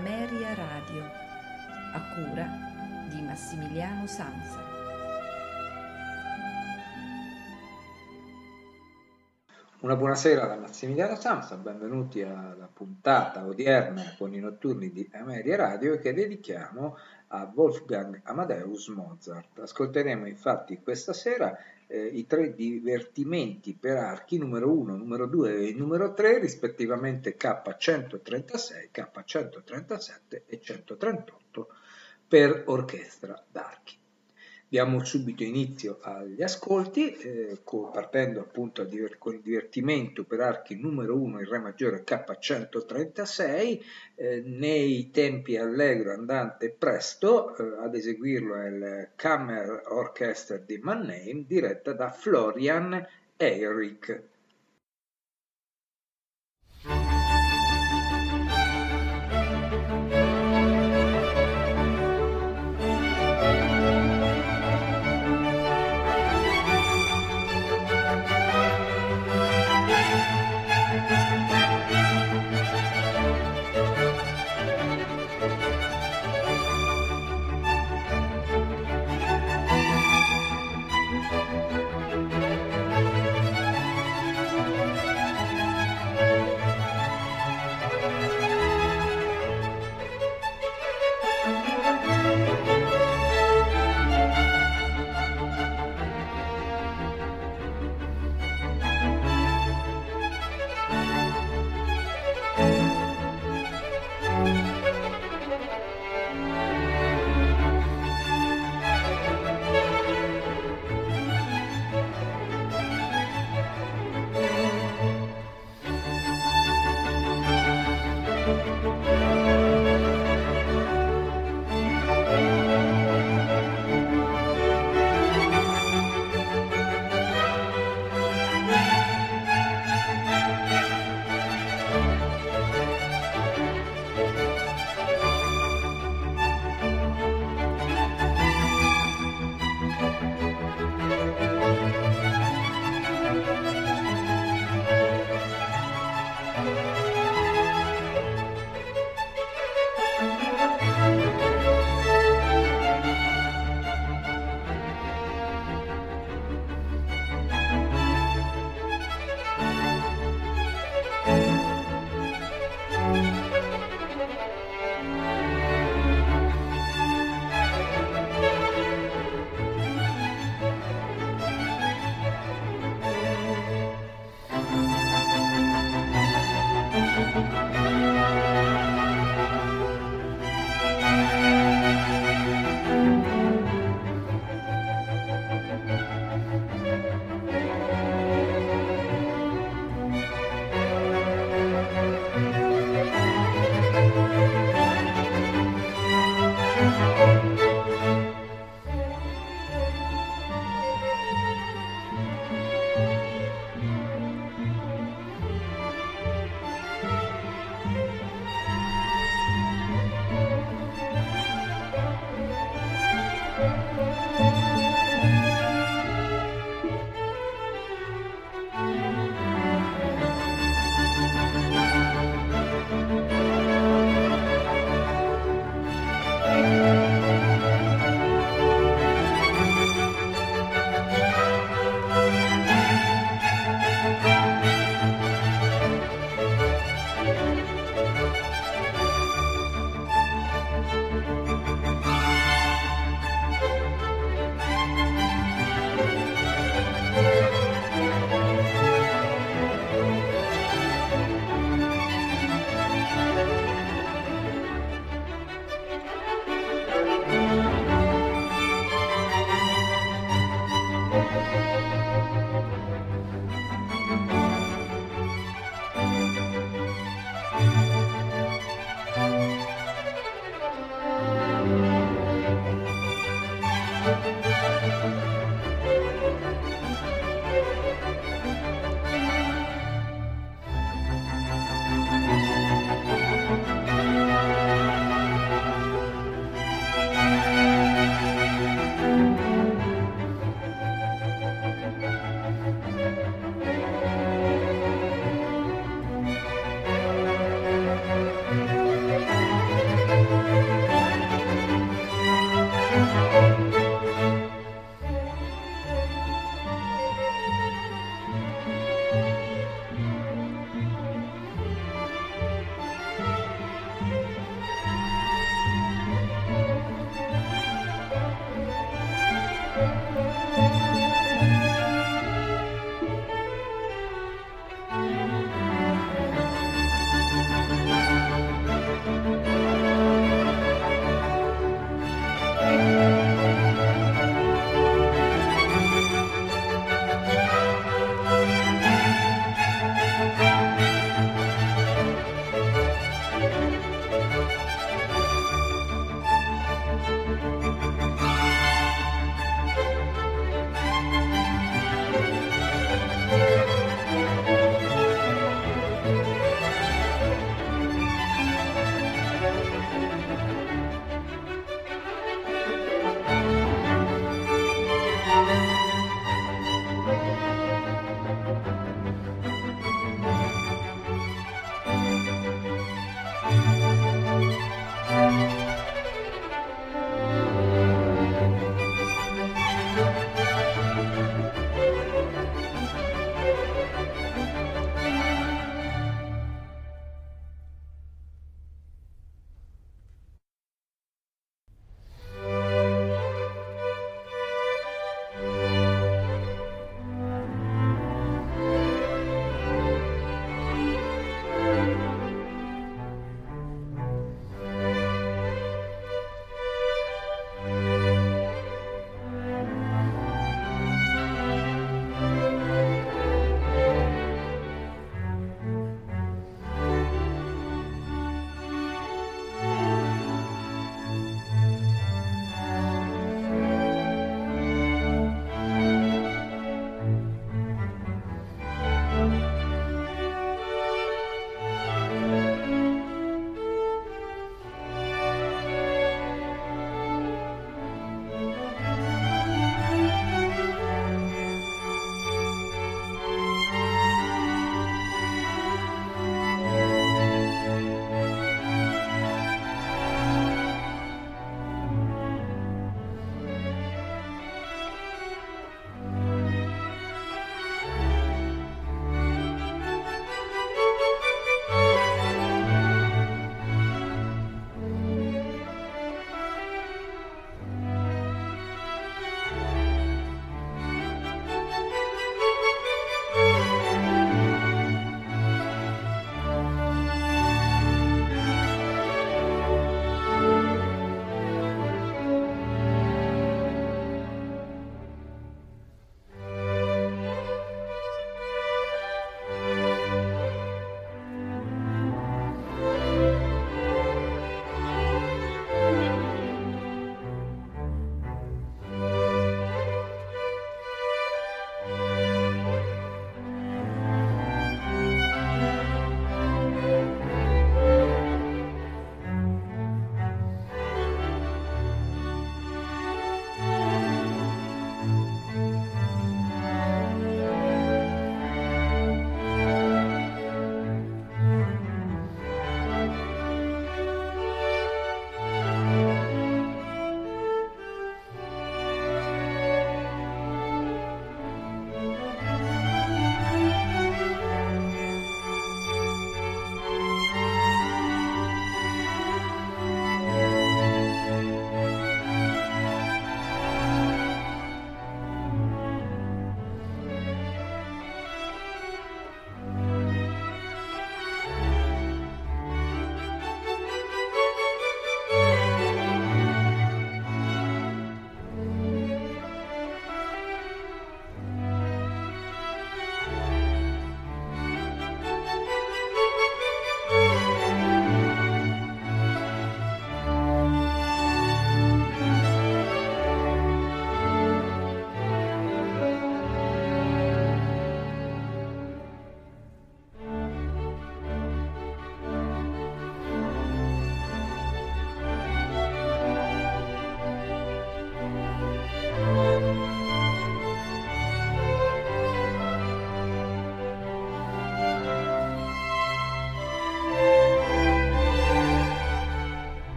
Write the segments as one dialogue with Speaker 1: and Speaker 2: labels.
Speaker 1: Ameria Radio, a cura di Massimiliano Sanza.
Speaker 2: Una buonasera da Massimiliano Samsa, benvenuti alla puntata odierna con i notturni di Ameria Radio che dedichiamo a Wolfgang Amadeus Mozart. Ascolteremo infatti questa sera eh, i tre divertimenti per archi numero 1, numero 2 e numero 3, rispettivamente K136, K137 e 138 per orchestra d'archi. Diamo subito inizio agli ascolti, eh, partendo appunto con il divertimento per archi numero 1 in Re maggiore K136, eh, nei tempi allegro, andante presto, eh, ad eseguirlo è il Kammer Orchestra di Mannheim, diretta da Florian Eyrick.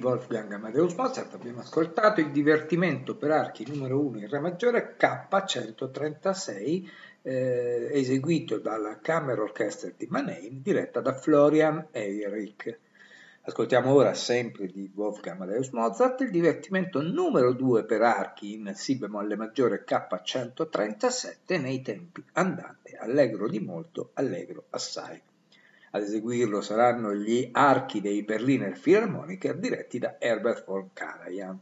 Speaker 2: Wolfgang Amadeus Mozart abbiamo ascoltato il divertimento per archi numero 1 in Re maggiore K136 eh, eseguito dalla Camera Orchestra di Mannheim diretta da Florian Eyrick. Ascoltiamo ora sempre di Wolfgang Amadeus Mozart il divertimento numero 2 per archi in Si bemolle maggiore K137 nei tempi andante, allegro di molto, allegro assai. Ad eseguirlo saranno gli archi dei Berliner Philharmoniker diretti da Herbert von Karajan.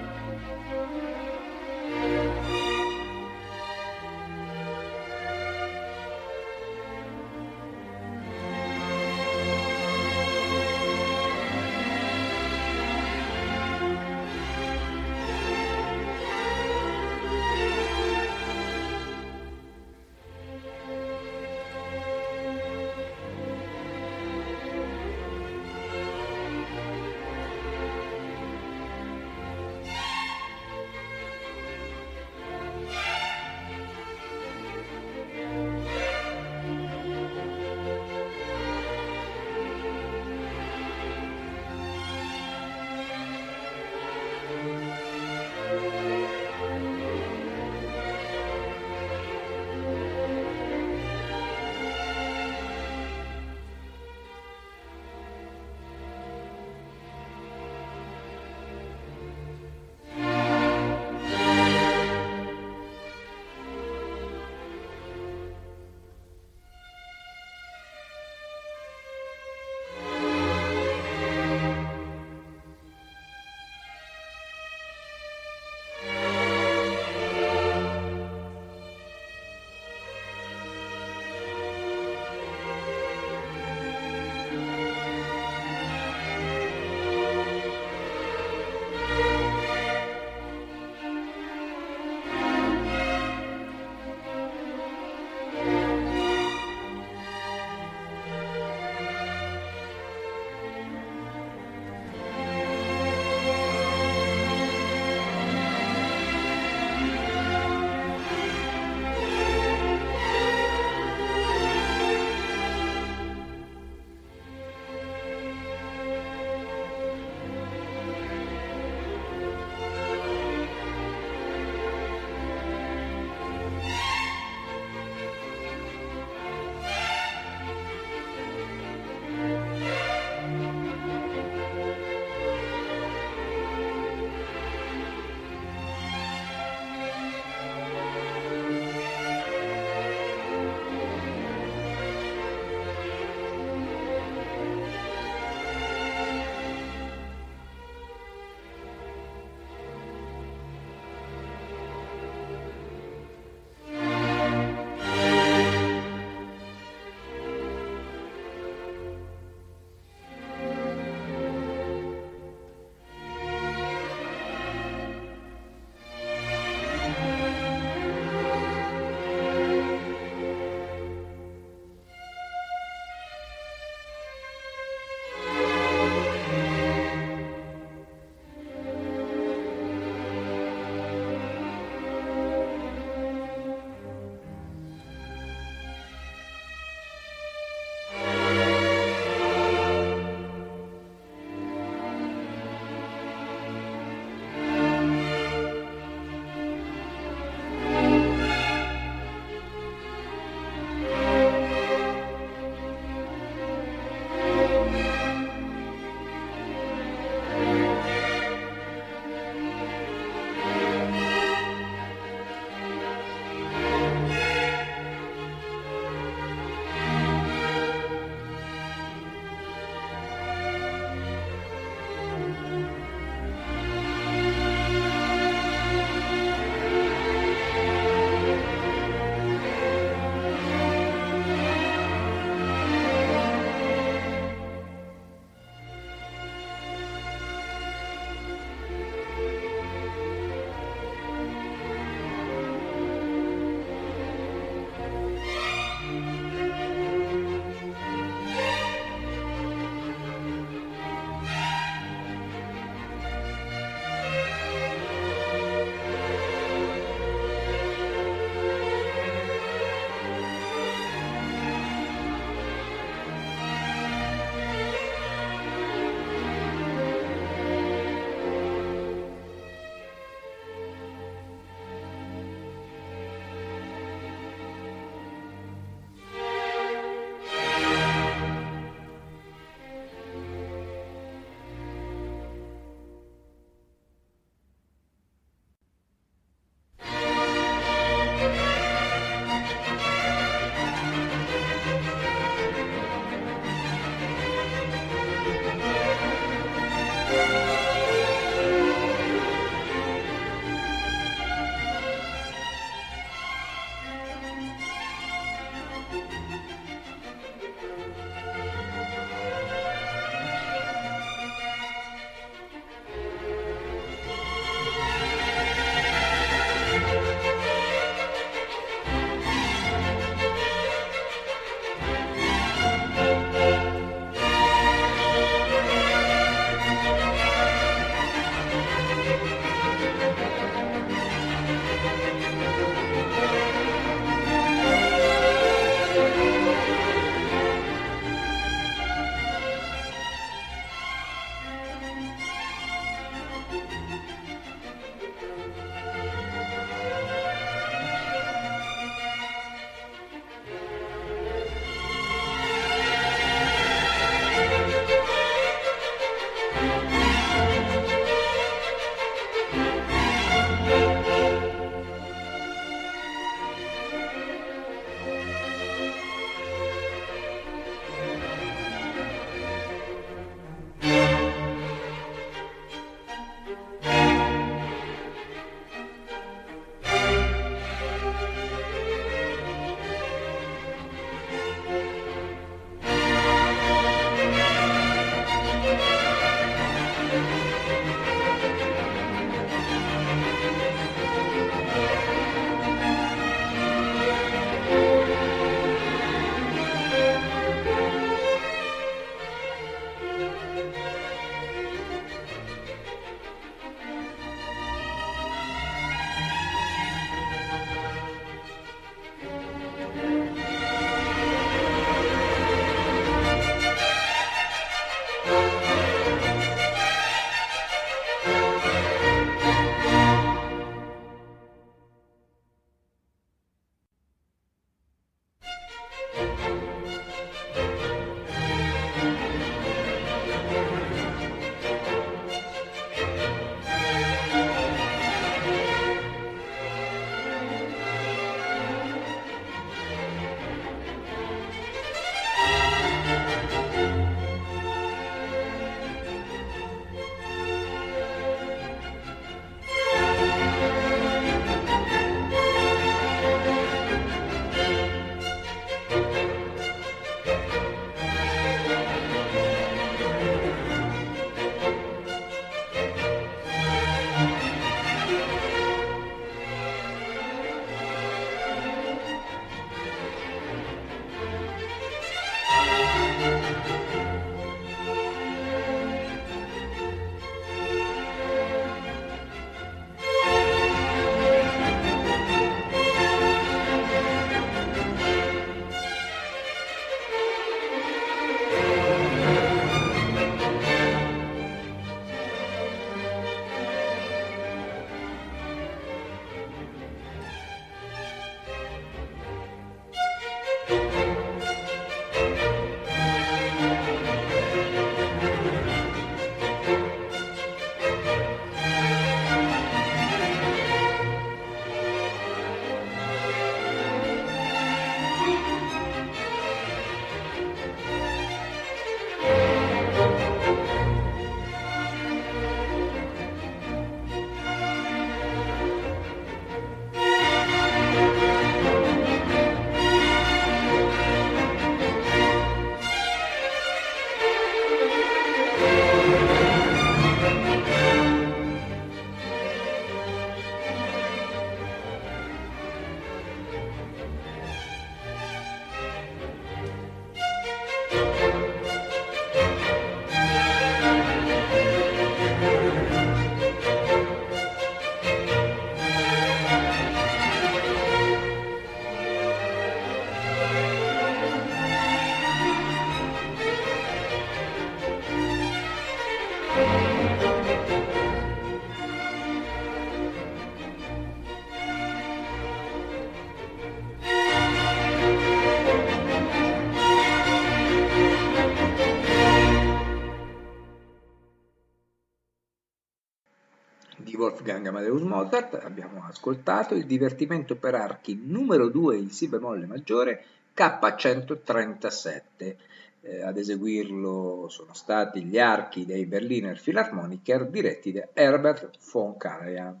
Speaker 2: Wolfgang Amadeus Mozart abbiamo ascoltato il divertimento per archi numero 2 in Si bemolle maggiore K137. Eh, ad eseguirlo sono stati gli archi dei Berliner Philharmoniker diretti da Herbert von Karajan.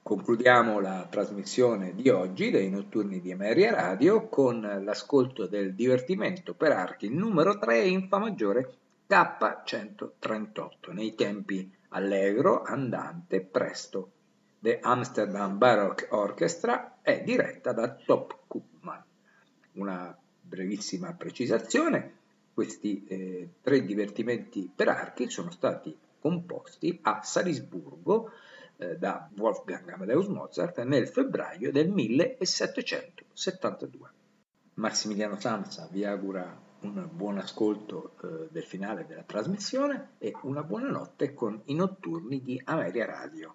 Speaker 2: Concludiamo la trasmissione di oggi dei notturni di Emeria Radio con l'ascolto del divertimento per archi numero 3 in Fa maggiore K138 nei tempi allegro, andante, presto. The Amsterdam Baroque Orchestra è diretta da Top Koopman. Una brevissima precisazione, questi eh, tre divertimenti per archi sono stati composti a Salisburgo eh, da Wolfgang Amadeus Mozart nel febbraio del 1772. Massimiliano Samsa vi augura un buon ascolto eh, del finale della trasmissione e una buona notte con i notturni di Ameria Radio.